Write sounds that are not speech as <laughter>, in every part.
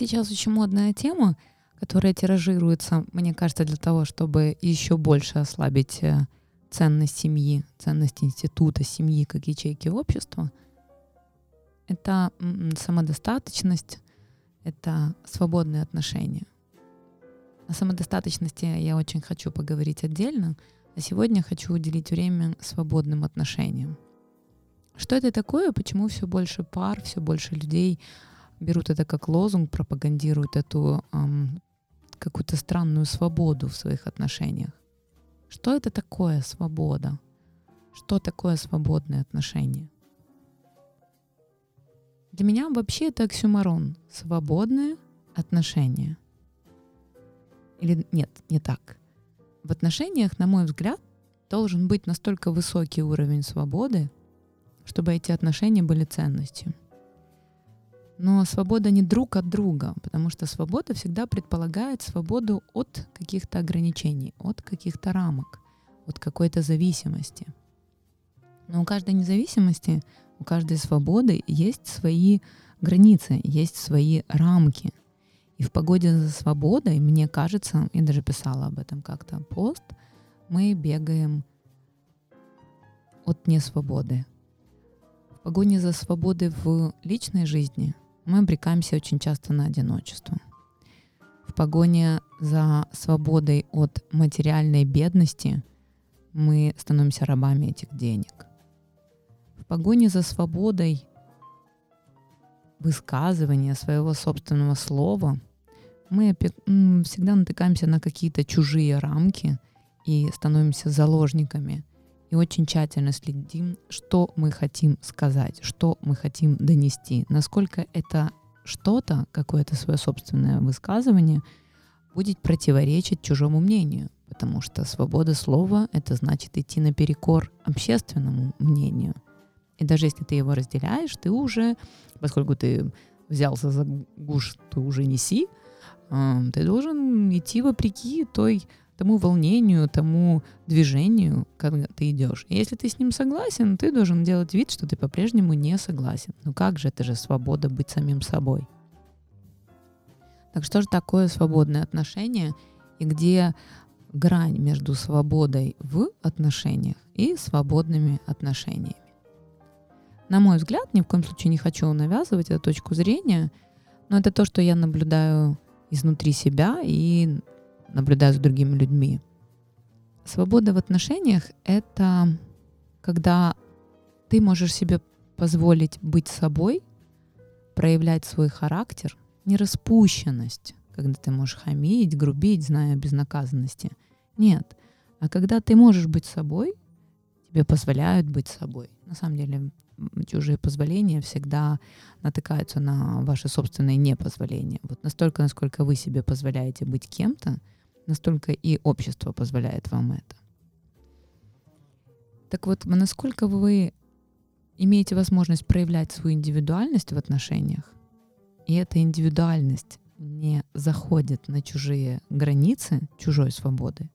Сейчас очень модная тема, которая тиражируется, мне кажется, для того, чтобы еще больше ослабить э, ценность семьи, ценность института семьи как ячейки общества. Это самодостаточность, это свободные отношения. О самодостаточности я очень хочу поговорить отдельно, а сегодня хочу уделить время свободным отношениям. Что это такое? Почему все больше пар, все больше людей берут это как лозунг, пропагандируют эту эм, какую-то странную свободу в своих отношениях? Что это такое свобода? Что такое свободные отношения? Для меня вообще это оксюмарон. Свободные отношения. Или нет, не так. В отношениях, на мой взгляд, должен быть настолько высокий уровень свободы, чтобы эти отношения были ценностью. Но свобода не друг от друга, потому что свобода всегда предполагает свободу от каких-то ограничений, от каких-то рамок, от какой-то зависимости. Но у каждой независимости, у каждой свободы есть свои границы, есть свои рамки. И в погоде за свободой, мне кажется, я даже писала об этом как-то пост, мы бегаем от несвободы, в погоне за свободой в личной жизни мы обрекаемся очень часто на одиночество. В погоне за свободой от материальной бедности мы становимся рабами этих денег. В погоне за свободой высказывания своего собственного слова мы всегда натыкаемся на какие-то чужие рамки и становимся заложниками и очень тщательно следим, что мы хотим сказать, что мы хотим донести, насколько это что-то, какое-то свое собственное высказывание будет противоречить чужому мнению, потому что свобода слова — это значит идти наперекор общественному мнению. И даже если ты его разделяешь, ты уже, поскольку ты взялся за гуш, ты уже неси, ты должен идти вопреки той тому волнению, тому движению, когда ты идешь. Если ты с ним согласен, ты должен делать вид, что ты по-прежнему не согласен. Ну как же, это же свобода быть самим собой. Так что же такое свободное отношение и где грань между свободой в отношениях и свободными отношениями? На мой взгляд, ни в коем случае не хочу навязывать эту точку зрения, но это то, что я наблюдаю изнутри себя и наблюдаю за другими людьми. Свобода в отношениях — это когда ты можешь себе позволить быть собой, проявлять свой характер, не распущенность, когда ты можешь хамить, грубить, зная безнаказанности. Нет. А когда ты можешь быть собой, тебе позволяют быть собой. На самом деле, чужие позволения всегда натыкаются на ваши собственные непозволения. Вот настолько, насколько вы себе позволяете быть кем-то, настолько и общество позволяет вам это. Так вот, насколько вы имеете возможность проявлять свою индивидуальность в отношениях, и эта индивидуальность не заходит на чужие границы чужой свободы,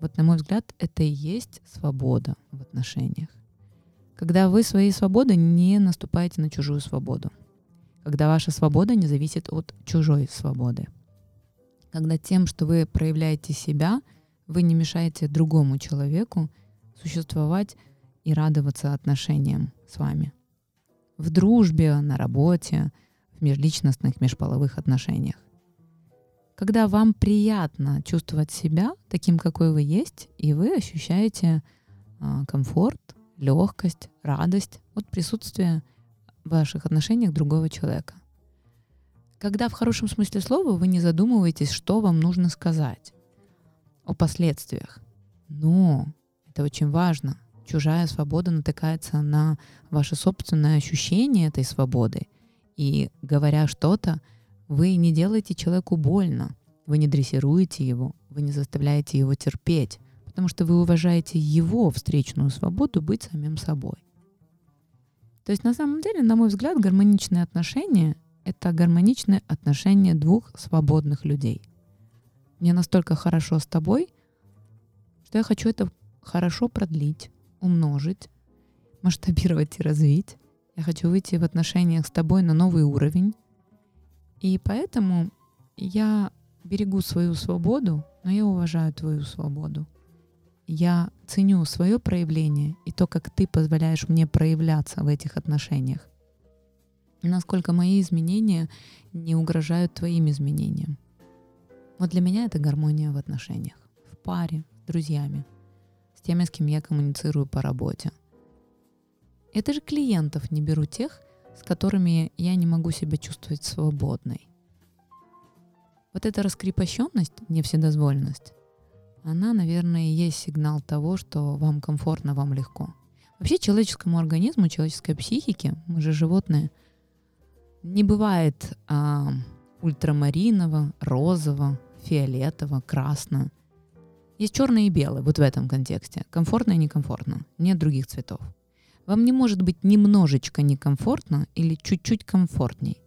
вот на мой взгляд, это и есть свобода в отношениях. Когда вы своей свободой не наступаете на чужую свободу. Когда ваша свобода не зависит от чужой свободы когда тем, что вы проявляете себя, вы не мешаете другому человеку существовать и радоваться отношениям с вами. В дружбе, на работе, в межличностных, межполовых отношениях. Когда вам приятно чувствовать себя таким, какой вы есть, и вы ощущаете э, комфорт, легкость, радость от присутствия в ваших отношениях другого человека. Когда в хорошем смысле слова вы не задумываетесь, что вам нужно сказать о последствиях. Но это очень важно. Чужая свобода натыкается на ваше собственное ощущение этой свободы. И говоря что-то, вы не делаете человеку больно, вы не дрессируете его, вы не заставляете его терпеть, потому что вы уважаете его встречную свободу быть самим собой. То есть на самом деле, на мой взгляд, гармоничные отношения это гармоничное отношение двух свободных людей. Мне настолько хорошо с тобой, что я хочу это хорошо продлить, умножить, масштабировать и развить. Я хочу выйти в отношениях с тобой на новый уровень. И поэтому я берегу свою свободу, но я уважаю твою свободу. Я ценю свое проявление и то, как ты позволяешь мне проявляться в этих отношениях. Насколько мои изменения не угрожают твоим изменениям. Вот для меня это гармония в отношениях, в паре, с друзьями, с теми, с кем я коммуницирую по работе. Я даже клиентов не беру тех, с которыми я не могу себя чувствовать свободной. Вот эта раскрепощенность, невседозволенность, она, наверное, и есть сигнал того, что вам комфортно, вам легко. Вообще человеческому организму, человеческой психике, мы же животные, не бывает а, ультрамариново, розово, фиолетово, красно. Есть черное и белое, вот в этом контексте. Комфортно и некомфортно. Нет других цветов. Вам не может быть немножечко некомфортно или чуть-чуть комфортней.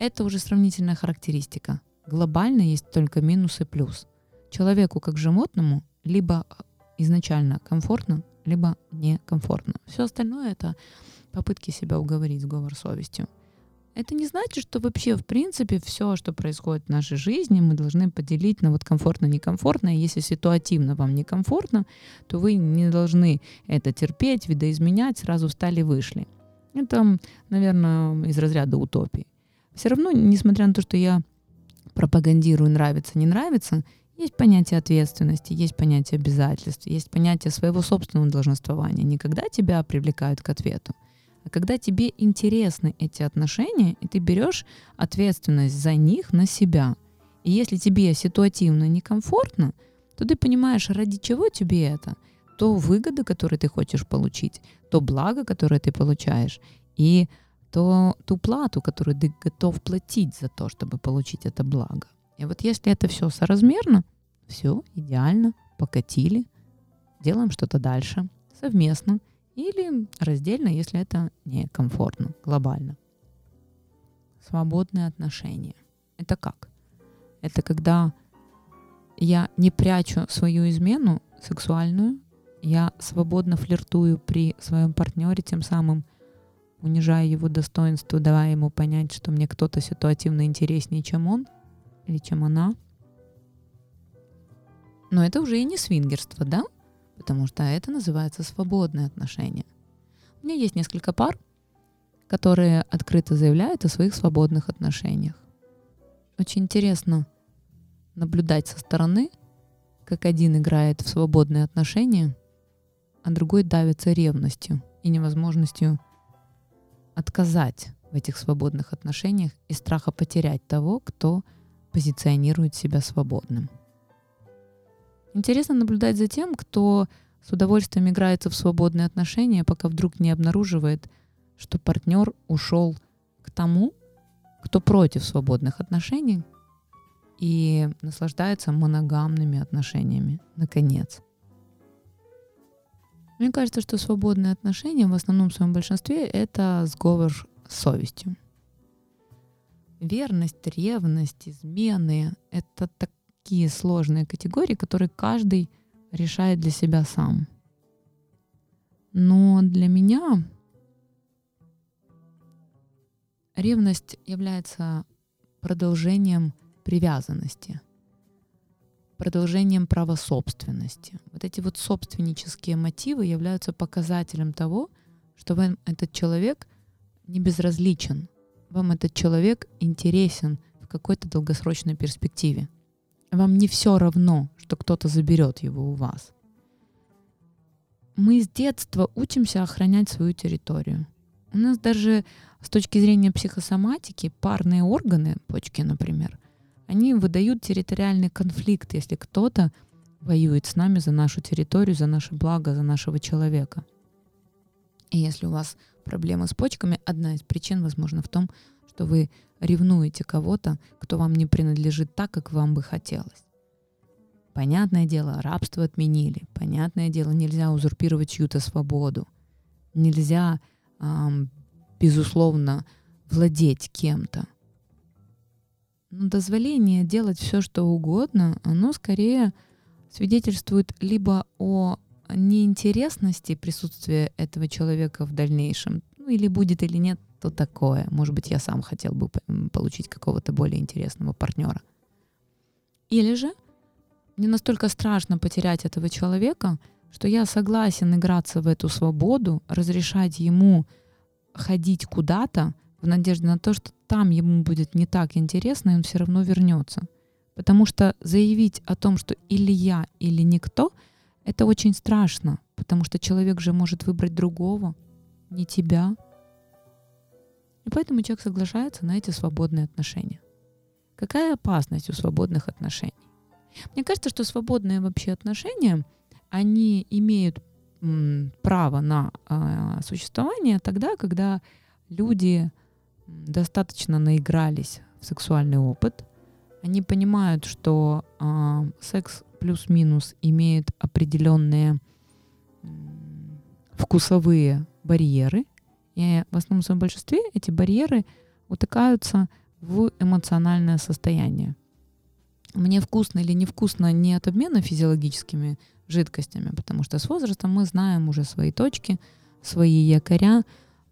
Это уже сравнительная характеристика. Глобально есть только минус и плюс. Человеку как животному либо изначально комфортно, либо некомфортно. Все остальное это попытки себя уговорить, сговор совестью. Это не значит, что вообще, в принципе, все, что происходит в нашей жизни, мы должны поделить на вот комфортно-некомфортно. Если ситуативно вам некомфортно, то вы не должны это терпеть, видоизменять, сразу встали, вышли. Это, наверное, из разряда утопии. Все равно, несмотря на то, что я пропагандирую нравится, не нравится, есть понятие ответственности, есть понятие обязательств, есть понятие своего собственного долженствования. Не когда тебя привлекают к ответу, когда тебе интересны эти отношения, и ты берешь ответственность за них на себя. И если тебе ситуативно некомфортно, то ты понимаешь, ради чего тебе это, то выгоды, которые ты хочешь получить, то благо, которое ты получаешь, и то ту плату, которую ты готов платить за то, чтобы получить это благо. И вот если это все соразмерно, все идеально, покатили, делаем что-то дальше совместно – или раздельно, если это некомфортно, глобально. Свободные отношения. Это как? Это когда я не прячу свою измену сексуальную, я свободно флиртую при своем партнере, тем самым унижая его достоинство, давая ему понять, что мне кто-то ситуативно интереснее, чем он или чем она. Но это уже и не свингерство, да? Потому что это называется свободные отношения. У меня есть несколько пар, которые открыто заявляют о своих свободных отношениях. Очень интересно наблюдать со стороны, как один играет в свободные отношения, а другой давится ревностью и невозможностью отказать в этих свободных отношениях и страха потерять того, кто позиционирует себя свободным. Интересно наблюдать за тем, кто с удовольствием играется в свободные отношения, пока вдруг не обнаруживает, что партнер ушел к тому, кто против свободных отношений и наслаждается моногамными отношениями, наконец. Мне кажется, что свободные отношения в основном в своем большинстве это сговор с совестью. Верность, ревность, измены — это так, такие сложные категории, которые каждый решает для себя сам. Но для меня ревность является продолжением привязанности, продолжением права собственности. Вот эти вот собственнические мотивы являются показателем того, что вам этот человек не безразличен, вам этот человек интересен в какой-то долгосрочной перспективе. Вам не все равно, что кто-то заберет его у вас. Мы с детства учимся охранять свою территорию. У нас даже с точки зрения психосоматики парные органы, почки, например, они выдают территориальный конфликт, если кто-то воюет с нами за нашу территорию, за наше благо, за нашего человека. И если у вас проблемы с почками, одна из причин, возможно, в том, что вы ревнуете кого-то, кто вам не принадлежит так, как вам бы хотелось. Понятное дело, рабство отменили. Понятное дело, нельзя узурпировать чью-то свободу. Нельзя, эм, безусловно, владеть кем-то. Но дозволение делать все, что угодно, оно скорее свидетельствует либо о неинтересности присутствия этого человека в дальнейшем, ну или будет или нет что такое? Может быть, я сам хотел бы получить какого-то более интересного партнера. Или же мне настолько страшно потерять этого человека, что я согласен играться в эту свободу, разрешать ему ходить куда-то в надежде на то, что там ему будет не так интересно, и он все равно вернется. Потому что заявить о том, что или я, или никто, это очень страшно, потому что человек же может выбрать другого, не тебя. И поэтому человек соглашается на эти свободные отношения. Какая опасность у свободных отношений? Мне кажется, что свободные вообще отношения, они имеют м, право на э, существование тогда, когда люди достаточно наигрались в сексуальный опыт, они понимают, что э, секс плюс-минус имеет определенные э, вкусовые барьеры, и в основном в своем большинстве эти барьеры утыкаются в эмоциональное состояние. Мне вкусно или невкусно не от обмена физиологическими жидкостями, потому что с возрастом мы знаем уже свои точки, свои якоря,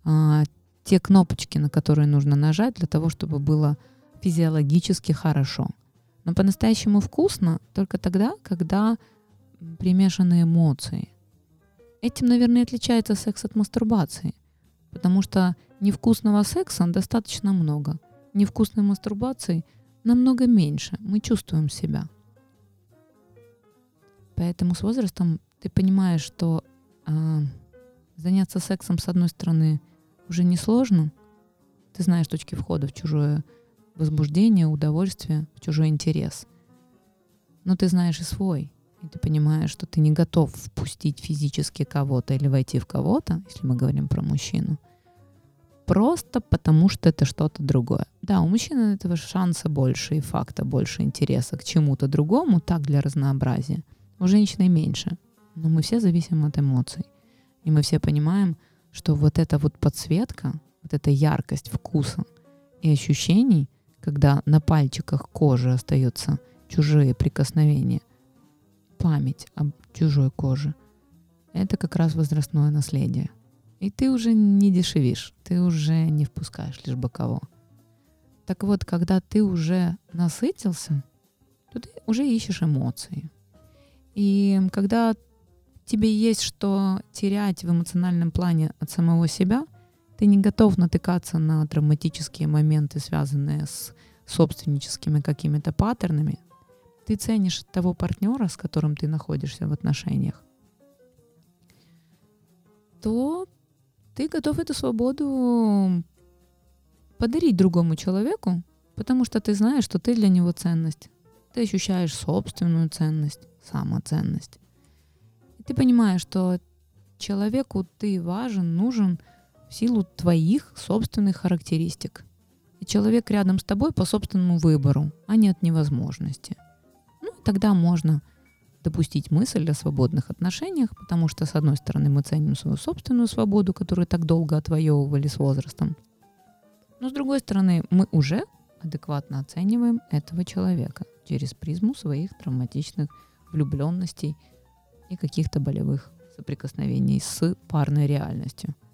а, те кнопочки, на которые нужно нажать для того, чтобы было физиологически хорошо. Но по-настоящему вкусно только тогда, когда примешаны эмоции. Этим, наверное, отличается секс от мастурбации. Потому что невкусного секса достаточно много. Невкусной мастурбации намного меньше. Мы чувствуем себя. Поэтому с возрастом ты понимаешь, что э, заняться сексом с одной стороны уже не сложно. Ты знаешь точки входа в чужое возбуждение, удовольствие, в чужой интерес. Но ты знаешь и свой. И ты понимаешь, что ты не готов впустить физически кого-то или войти в кого-то, если мы говорим про мужчину, просто потому что это что-то другое. Да, у мужчины этого шанса больше и факта больше интереса к чему-то другому, так для разнообразия. У женщины меньше. Но мы все зависим от эмоций. И мы все понимаем, что вот эта вот подсветка, вот эта яркость вкуса и ощущений — когда на пальчиках кожи остаются чужие прикосновения, память об чужой коже, это как раз возрастное наследие. И ты уже не дешевишь, ты уже не впускаешь лишь кого. Так вот, когда ты уже насытился, то ты уже ищешь эмоции. И когда тебе есть что терять в эмоциональном плане от самого себя – ты не готов натыкаться на травматические моменты, связанные с собственническими какими-то паттернами, ты ценишь того партнера, с которым ты находишься в отношениях, то ты готов эту свободу подарить другому человеку, потому что ты знаешь, что ты для него ценность. Ты ощущаешь собственную ценность, самоценность. И ты понимаешь, что человеку ты важен, нужен – в силу твоих собственных характеристик. И человек рядом с тобой по собственному выбору, а не от невозможности. Тогда можно допустить мысль о свободных отношениях, потому что, с одной стороны, мы ценим свою собственную свободу, которую так долго отвоевывали с возрастом. Но, с другой стороны, мы уже адекватно оцениваем этого человека через призму своих травматичных влюбленностей и каких-то болевых соприкосновений с парной реальностью –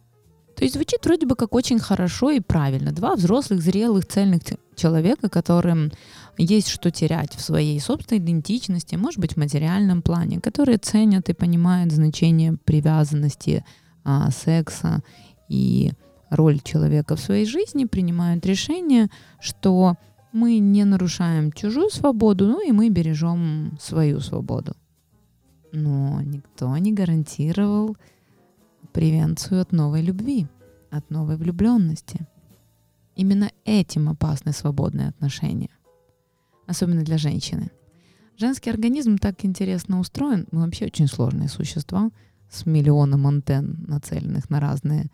то есть звучит вроде бы как очень хорошо и правильно. Два взрослых, зрелых, цельных человека, которым есть что терять в своей собственной идентичности, может быть, в материальном плане, которые ценят и понимают значение привязанности, а, секса и роль человека в своей жизни, принимают решение, что мы не нарушаем чужую свободу, ну и мы бережем свою свободу. Но никто не гарантировал превенцию от новой любви, от новой влюбленности. Именно этим опасны свободные отношения. Особенно для женщины. Женский организм так интересно устроен. Мы вообще очень сложные существа с миллионом антенн, нацеленных на разные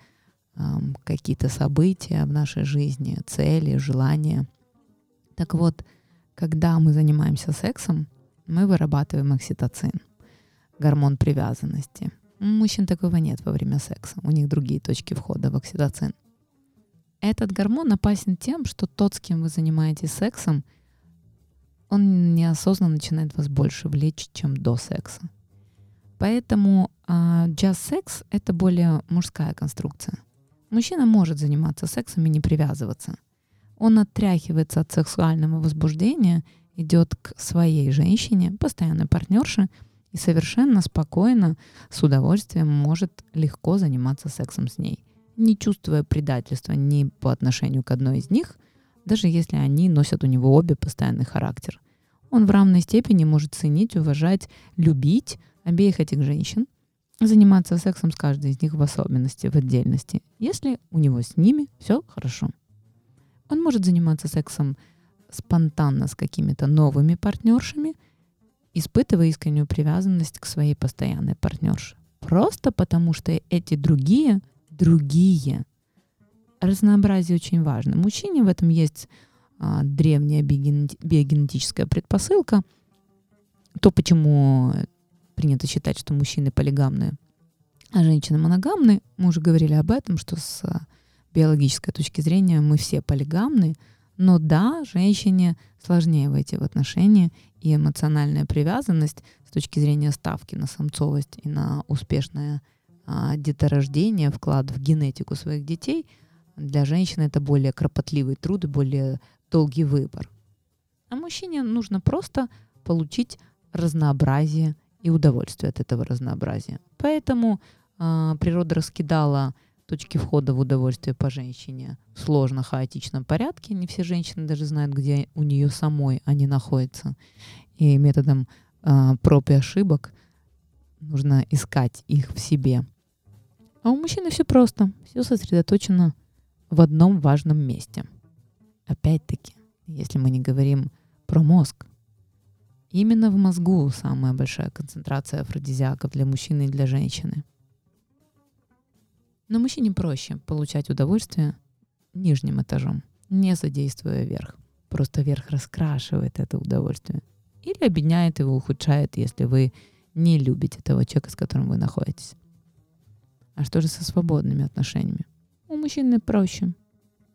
эм, какие-то события в нашей жизни, цели, желания. Так вот, когда мы занимаемся сексом, мы вырабатываем окситоцин, гормон привязанности – у мужчин такого нет во время секса. У них другие точки входа в окситоцин. Этот гормон опасен тем, что тот, с кем вы занимаетесь сексом, он неосознанно начинает вас больше влечь, чем до секса. Поэтому джаз-секс — это более мужская конструкция. Мужчина может заниматься сексом и не привязываться. Он отряхивается от сексуального возбуждения, идет к своей женщине, постоянной партнерше, и совершенно спокойно, с удовольствием может легко заниматься сексом с ней, не чувствуя предательства ни по отношению к одной из них, даже если они носят у него обе постоянный характер. Он в равной степени может ценить, уважать, любить обеих этих женщин, заниматься сексом с каждой из них в особенности, в отдельности, если у него с ними все хорошо. Он может заниматься сексом спонтанно с какими-то новыми партнершами, испытывая искреннюю привязанность к своей постоянной партнерше. Просто потому, что эти другие другие. Разнообразие очень важно. Мужчине в этом есть а, древняя биогенетическая предпосылка. То, почему принято считать, что мужчины полигамные, а женщины моногамные. Мы уже говорили об этом, что с биологической точки зрения мы все полигамны. Но да, женщине сложнее войти в отношения, и эмоциональная привязанность с точки зрения ставки на самцовость и на успешное а, деторождение, вклад в генетику своих детей, для женщины это более кропотливый труд и более долгий выбор. А мужчине нужно просто получить разнообразие и удовольствие от этого разнообразия. Поэтому э, природа раскидала точки входа в удовольствие по женщине в сложно хаотичном порядке. Не все женщины даже знают, где у нее самой они находятся. И методом э, проб и ошибок нужно искать их в себе. А у мужчины все просто, все сосредоточено в одном важном месте. Опять-таки, если мы не говорим про мозг, именно в мозгу самая большая концентрация афродизиаков для мужчины и для женщины. Но мужчине проще получать удовольствие нижним этажом, не задействуя верх. Просто верх раскрашивает это удовольствие. Или объединяет его, ухудшает, если вы не любите того человека, с которым вы находитесь. А что же со свободными отношениями? У мужчины проще.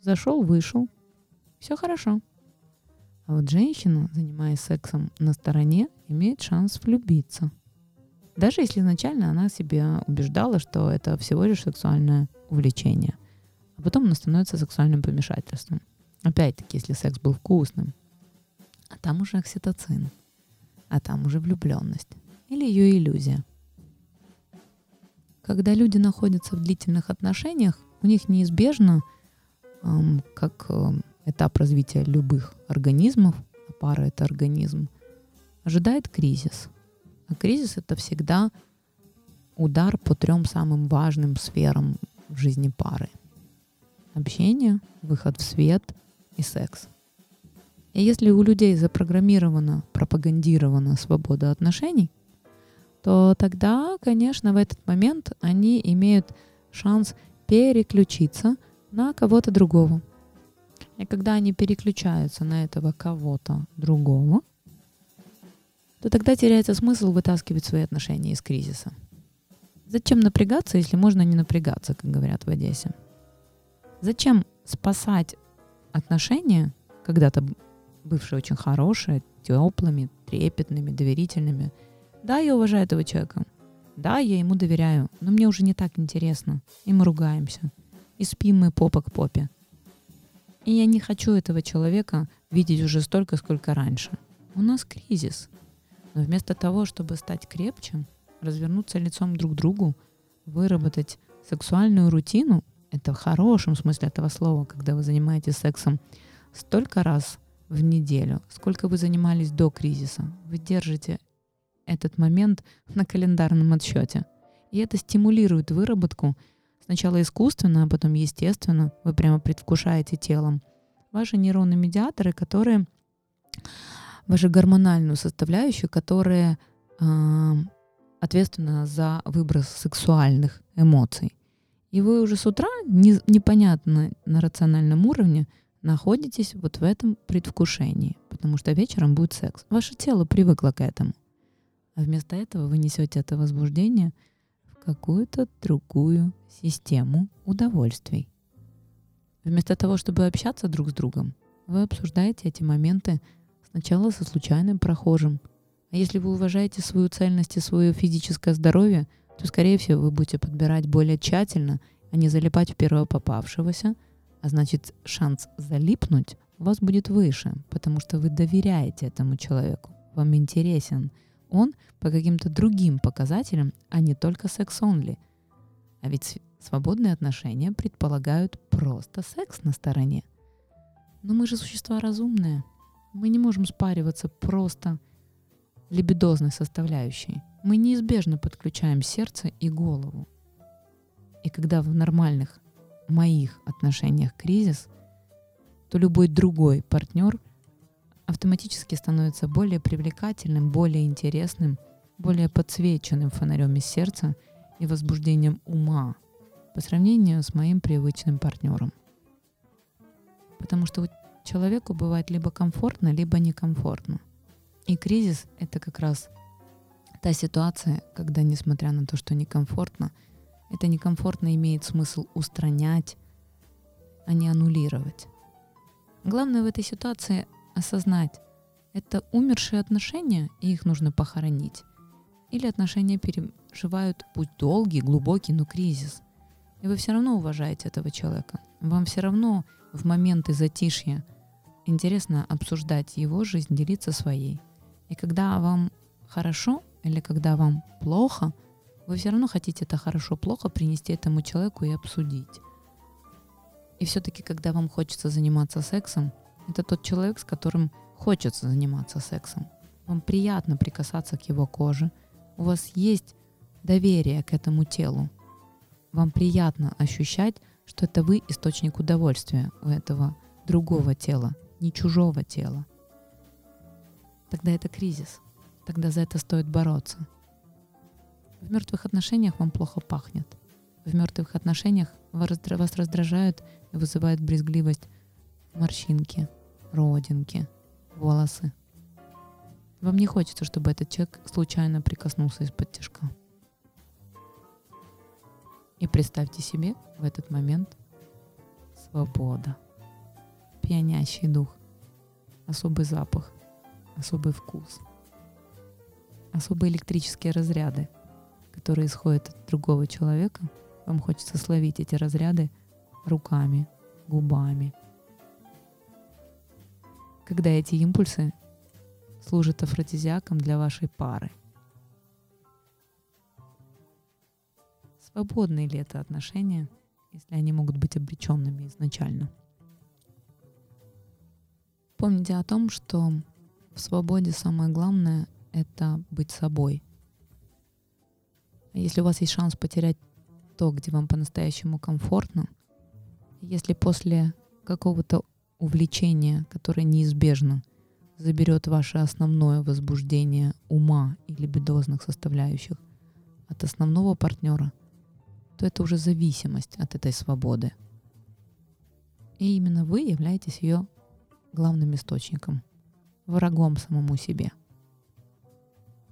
Зашел, вышел. Все хорошо. А вот женщина, занимаясь сексом на стороне, имеет шанс влюбиться. Даже если изначально она себя убеждала, что это всего лишь сексуальное увлечение. А потом оно становится сексуальным помешательством. Опять-таки, если секс был вкусным. А там уже окситоцин. А там уже влюбленность. Или ее иллюзия – когда люди находятся в длительных отношениях, у них неизбежно, эм, как э, этап развития любых организмов, а пара это организм, ожидает кризис. А кризис это всегда удар по трем самым важным сферам в жизни пары. Общение, выход в свет и секс. И если у людей запрограммирована, пропагандирована свобода отношений, то тогда, конечно, в этот момент они имеют шанс переключиться на кого-то другого. И когда они переключаются на этого кого-то другого, то тогда теряется смысл вытаскивать свои отношения из кризиса. Зачем напрягаться, если можно не напрягаться, как говорят в Одессе? Зачем спасать отношения, когда-то бывшие очень хорошие, теплыми, трепетными, доверительными – да, я уважаю этого человека. Да, я ему доверяю, но мне уже не так интересно. И мы ругаемся. И спим мы попа к попе. И я не хочу этого человека видеть уже столько, сколько раньше. У нас кризис. Но вместо того, чтобы стать крепче, развернуться лицом друг к другу, выработать сексуальную рутину, это в хорошем смысле этого слова, когда вы занимаетесь сексом столько раз в неделю, сколько вы занимались до кризиса. Вы держите этот момент на календарном отсчете. И это стимулирует выработку сначала искусственно, а потом естественно. Вы прямо предвкушаете телом. Ваши нейронные медиаторы, которые вашу гормональную составляющую, которая э, ответственна за выброс сексуальных эмоций. И вы уже с утра не, непонятно на рациональном уровне находитесь вот в этом предвкушении, потому что вечером будет секс. Ваше тело привыкло к этому. А вместо этого вы несете это возбуждение в какую-то другую систему удовольствий. Вместо того, чтобы общаться друг с другом, вы обсуждаете эти моменты сначала со случайным прохожим. А если вы уважаете свою цельность и свое физическое здоровье, то, скорее всего, вы будете подбирать более тщательно а не залипать в первого попавшегося, а значит шанс залипнуть у вас будет выше, потому что вы доверяете этому человеку, вам интересен он по каким-то другим показателям, а не только секс-онли. А ведь свободные отношения предполагают просто секс на стороне. Но мы же существа разумные. Мы не можем спариваться просто либидозной составляющей. Мы неизбежно подключаем сердце и голову. И когда в нормальных моих отношениях кризис, то любой другой партнер автоматически становится более привлекательным, более интересным, более подсвеченным фонарем из сердца и возбуждением ума по сравнению с моим привычным партнером. Потому что человеку бывает либо комфортно, либо некомфортно. И кризис — это как раз та ситуация, когда, несмотря на то, что некомфортно, это некомфортно имеет смысл устранять, а не аннулировать. Главное в этой ситуации осознать, это умершие отношения, и их нужно похоронить. Или отношения переживают путь долгий, глубокий, но кризис. И вы все равно уважаете этого человека. Вам все равно в моменты затишья интересно обсуждать его жизнь, делиться своей. И когда вам хорошо или когда вам плохо, вы все равно хотите это хорошо-плохо принести этому человеку и обсудить. И все-таки, когда вам хочется заниматься сексом, это тот человек, с которым хочется заниматься сексом. Вам приятно прикасаться к его коже. У вас есть доверие к этому телу. Вам приятно ощущать, что это вы источник удовольствия у этого другого тела, не чужого тела тогда это кризис. Тогда за это стоит бороться. В мертвых отношениях вам плохо пахнет. В мертвых отношениях вас раздражают и вызывают брезгливость морщинки, родинки, волосы. Вам не хочется, чтобы этот человек случайно прикоснулся из-под тяжка. И представьте себе в этот момент свобода, пьянящий дух, особый запах, особый вкус, особые электрические разряды, которые исходят от другого человека. Вам хочется словить эти разряды руками, губами. Когда эти импульсы служат афродизиаком для вашей пары. Свободные ли это отношения, если они могут быть обреченными изначально? Помните о том, что в свободе самое главное — это быть собой. Если у вас есть шанс потерять то, где вам по-настоящему комфортно, если после какого-то увлечения, которое неизбежно заберет ваше основное возбуждение ума или бедозных составляющих от основного партнера, то это уже зависимость от этой свободы. И именно вы являетесь ее главным источником врагом самому себе.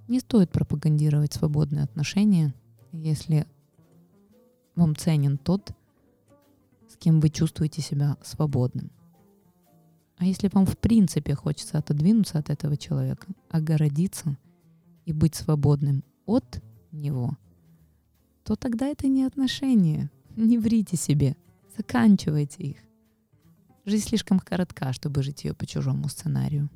Не стоит пропагандировать свободные отношения, если вам ценен тот, с кем вы чувствуете себя свободным. А если вам в принципе хочется отодвинуться от этого человека, огородиться и быть свободным от него, то тогда это не отношения. <laughs> Не врите себе. Заканчивайте их. Жизнь слишком коротка, чтобы жить ее по чужому сценарию.